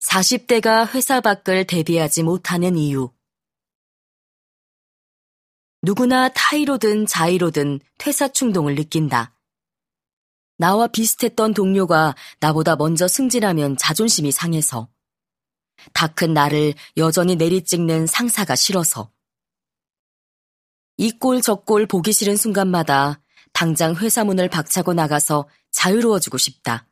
40대가 회사 밖을 대비하지 못하는 이유. 누구나 타이로든 자이로든 퇴사 충동을 느낀다. 나와 비슷했던 동료가 나보다 먼저 승진하면 자존심이 상해서. 다 큰 나를 여전히 내리찍는 상사가 싫어서. 이 꼴 저 꼴 보기 싫은 순간마다 당장 회사 문을 박차고 나가서 자유로워지고 싶다.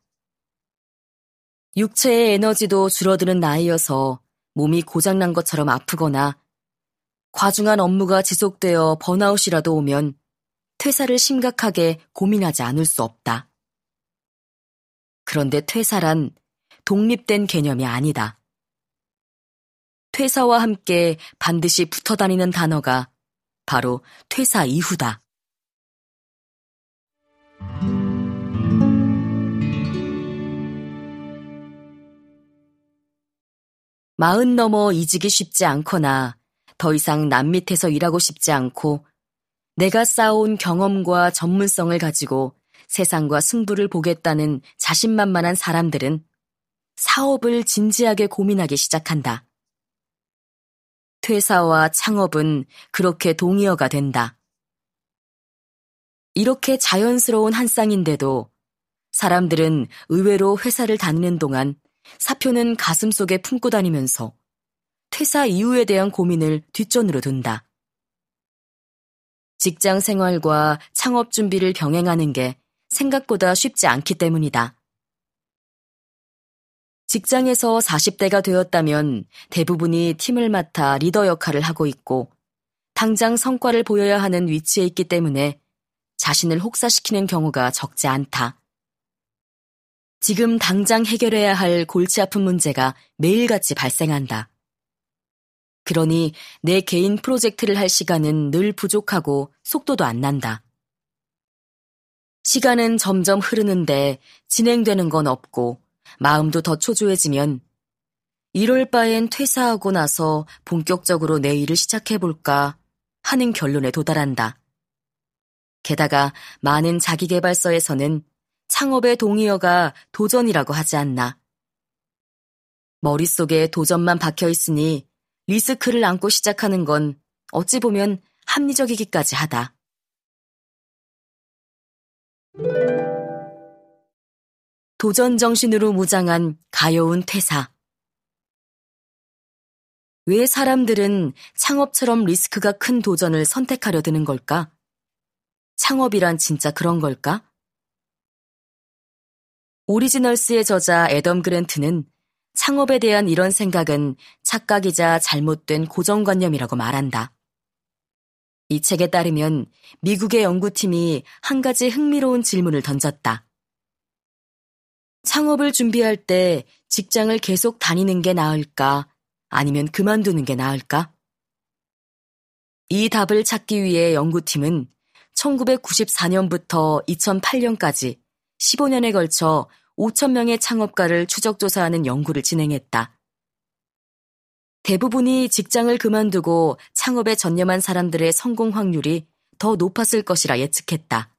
육체의 에너지도 줄어드는 나이여서 몸이 고장난 것처럼 아프거나 과중한 업무가 지속되어 번아웃이라도 오면 퇴사를 심각하게 고민하지 않을 수 없다. 그런데 퇴사란 독립된 개념이 아니다. 퇴사와 함께 반드시 붙어 다니는 단어가 바로 퇴사 이후다. 마흔 넘어 이직이 쉽지 않거나 더 이상 남 밑에서 일하고 싶지 않고 내가 쌓아온 경험과 전문성을 가지고 세상과 승부를 보겠다는 자신만만한 사람들은 사업을 진지하게 고민하기 시작한다. 퇴사와 창업은 그렇게 동의어가 된다. 이렇게 자연스러운 한 쌍인데도 사람들은 의외로 회사를 다니는 동안 사표는 가슴 속에 품고 다니면서 퇴사 이후에 대한 고민을 뒷전으로 둔다. 직장 생활과 창업 준비를 병행하는 게 생각보다 쉽지 않기 때문이다. 직장에서 40대가 되었다면 대부분이 팀을 맡아 리더 역할을 하고 있고 당장 성과를 보여야 하는 위치에 있기 때문에 자신을 혹사시키는 경우가 적지 않다. 지금 당장 해결해야 할 골치 아픈 문제가 매일같이 발생한다. 그러니 내 개인 프로젝트를 할 시간은 늘 부족하고 속도도 안 난다. 시간은 점점 흐르는데 진행되는 건 없고 마음도 더 초조해지면 이럴 바엔 퇴사하고 나서 본격적으로 내 일을 시작해볼까 하는 결론에 도달한다. 게다가 많은 자기개발서에서는 창업의 동의어가 도전이라고 하지 않나. 머릿속에 도전만 박혀 있으니 리스크를 안고 시작하는 건 어찌 보면 합리적이기까지 하다. 도전 정신으로 무장한 가여운 퇴사. 왜 사람들은 창업처럼 리스크가 큰 도전을 선택하려 드는 걸까? 창업이란 진짜 그런 걸까? 오리지널스의 저자 애덤 그랜트는 창업에 대한 이런 생각은 착각이자 잘못된 고정관념이라고 말한다. 이 책에 따르면 미국의 연구팀이 한 가지 흥미로운 질문을 던졌다. 창업을 준비할 때 직장을 계속 다니는 게 나을까? 아니면 그만두는 게 나을까? 이 답을 찾기 위해 연구팀은 1994년부터 2008년까지 15년에 걸쳐 5천 명의 창업가를 추적조사하는 연구를 진행했다. 대부분이 직장을 그만두고 창업에 전념한 사람들의 성공 확률이 더 높았을 것이라 예측했다.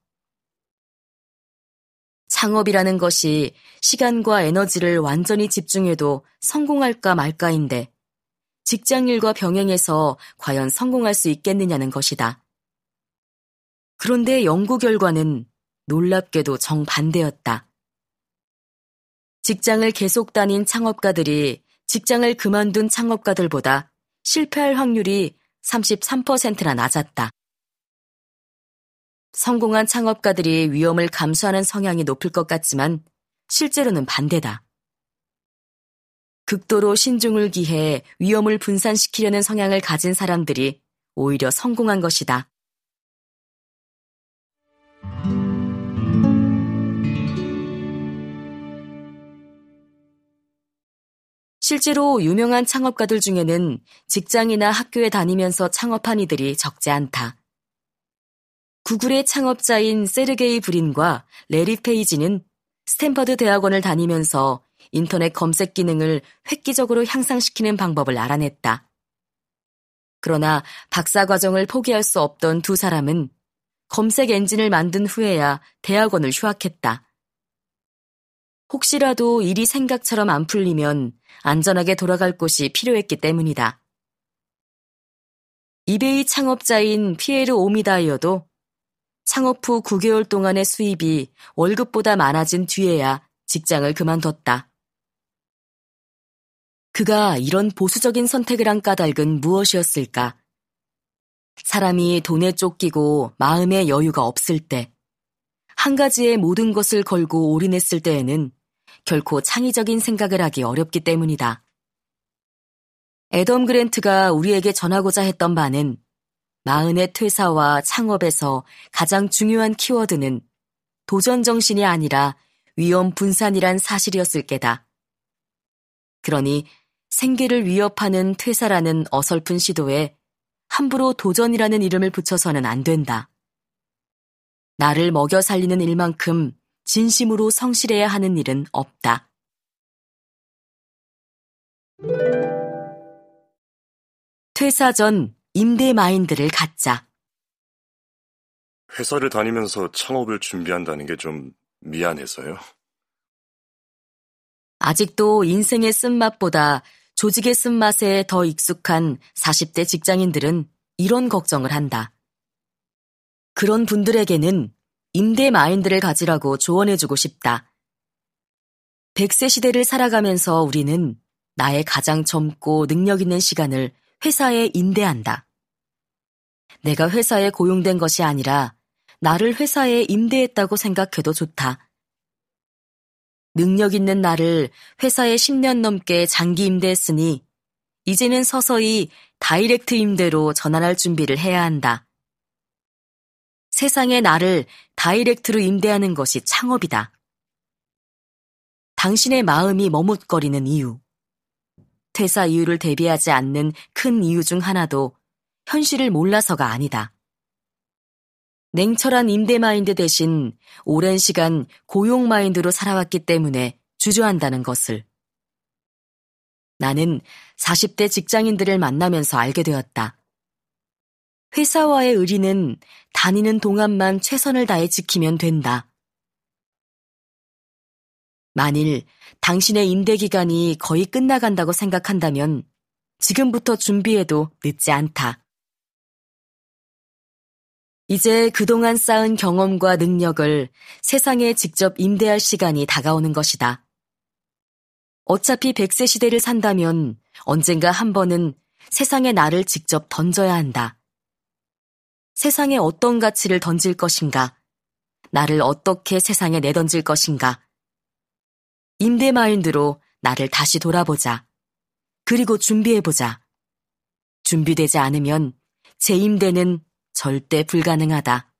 창업이라는 것이 시간과 에너지를 완전히 집중해도 성공할까 말까인데 직장 일과 병행해서 과연 성공할 수 있겠느냐는 것이다. 그런데 연구 결과는 놀랍게도 정반대였다. 직장을 계속 다닌 창업가들이 직장을 그만둔 창업가들보다 실패할 확률이 33%나 낮았다. 성공한 창업가들이 위험을 감수하는 성향이 높을 것 같지만 실제로는 반대다. 극도로 신중을 기해 위험을 분산시키려는 성향을 가진 사람들이 오히려 성공한 것이다. 실제로 유명한 창업가들 중에는 직장이나 학교에 다니면서 창업한 이들이 적지 않다. 구글의 창업자인 세르게이 브린과 레리 페이지는 스탠퍼드 대학원을 다니면서 인터넷 검색 기능을 획기적으로 향상시키는 방법을 알아냈다. 그러나 박사 과정을 포기할 수 없던 두 사람은 검색 엔진을 만든 후에야 대학원을 휴학했다. 혹시라도 일이 생각처럼 안 풀리면 안전하게 돌아갈 곳이 필요했기 때문이다. 이베이 창업자인 피에르 오미다이어도 창업 후 9개월 동안의 수입이 월급보다 많아진 뒤에야 직장을 그만뒀다. 그가 이런 보수적인 선택을 한 까닭은 무엇이었을까? 사람이 돈에 쫓기고 마음의 여유가 없을 때, 한 가지의 모든 것을 걸고 올인했을 때에는 결코 창의적인 생각을 하기 어렵기 때문이다. 애덤 그랜트가 우리에게 전하고자 했던 바는 마흔의 퇴사와 창업에서 가장 중요한 키워드는 도전 정신이 아니라 위험 분산이란 사실이었을 게다. 그러니 생계를 위협하는 퇴사라는 어설픈 시도에 함부로 도전이라는 이름을 붙여서는 안 된다. 나를 먹여 살리는 일만큼 진심으로 성실해야 하는 일은 없다. 퇴사 전 임대 마인드를 갖자. 회사를 다니면서 창업을 준비한다는 게 좀 미안해서요. 아직도 인생의 쓴맛보다 조직의 쓴맛에 더 익숙한 40대 직장인들은 이런 걱정을 한다. 그런 분들에게는 임대 마인드를 가지라고 조언해주고 싶다. 100세 시대를 살아가면서 우리는 나의 가장 젊고 능력 있는 시간을 회사에 임대한다. 내가 회사에 고용된 것이 아니라 나를 회사에 임대했다고 생각해도 좋다. 능력 있는 나를 회사에 10년 넘게 장기 임대했으니 이제는 서서히 다이렉트 임대로 전환할 준비를 해야 한다. 세상에 나를 다이렉트로 임대하는 것이 창업이다. 당신의 마음이 머뭇거리는 이유. 퇴사 이유를 대비하지 않는 큰 이유 중 하나도 현실을 몰라서가 아니다. 냉철한 임대 마인드 대신 오랜 시간 고용 마인드로 살아왔기 때문에 주저한다는 것을. 나는 40대 직장인들을 만나면서 알게 되었다. 회사와의 의리는 다니는 동안만 최선을 다해 지키면 된다. 만일 당신의 임대 기간이 거의 끝나간다고 생각한다면 지금부터 준비해도 늦지 않다. 이제 그동안 쌓은 경험과 능력을 세상에 직접 임대할 시간이 다가오는 것이다. 어차피 100세 시대를 산다면 언젠가 한 번은 세상에 나를 직접 던져야 한다. 세상에 어떤 가치를 던질 것인가? 나를 어떻게 세상에 내던질 것인가? 임대 마인드로 나를 다시 돌아보자. 그리고 준비해보자. 준비되지 않으면 재 임대는 절대 불가능하다.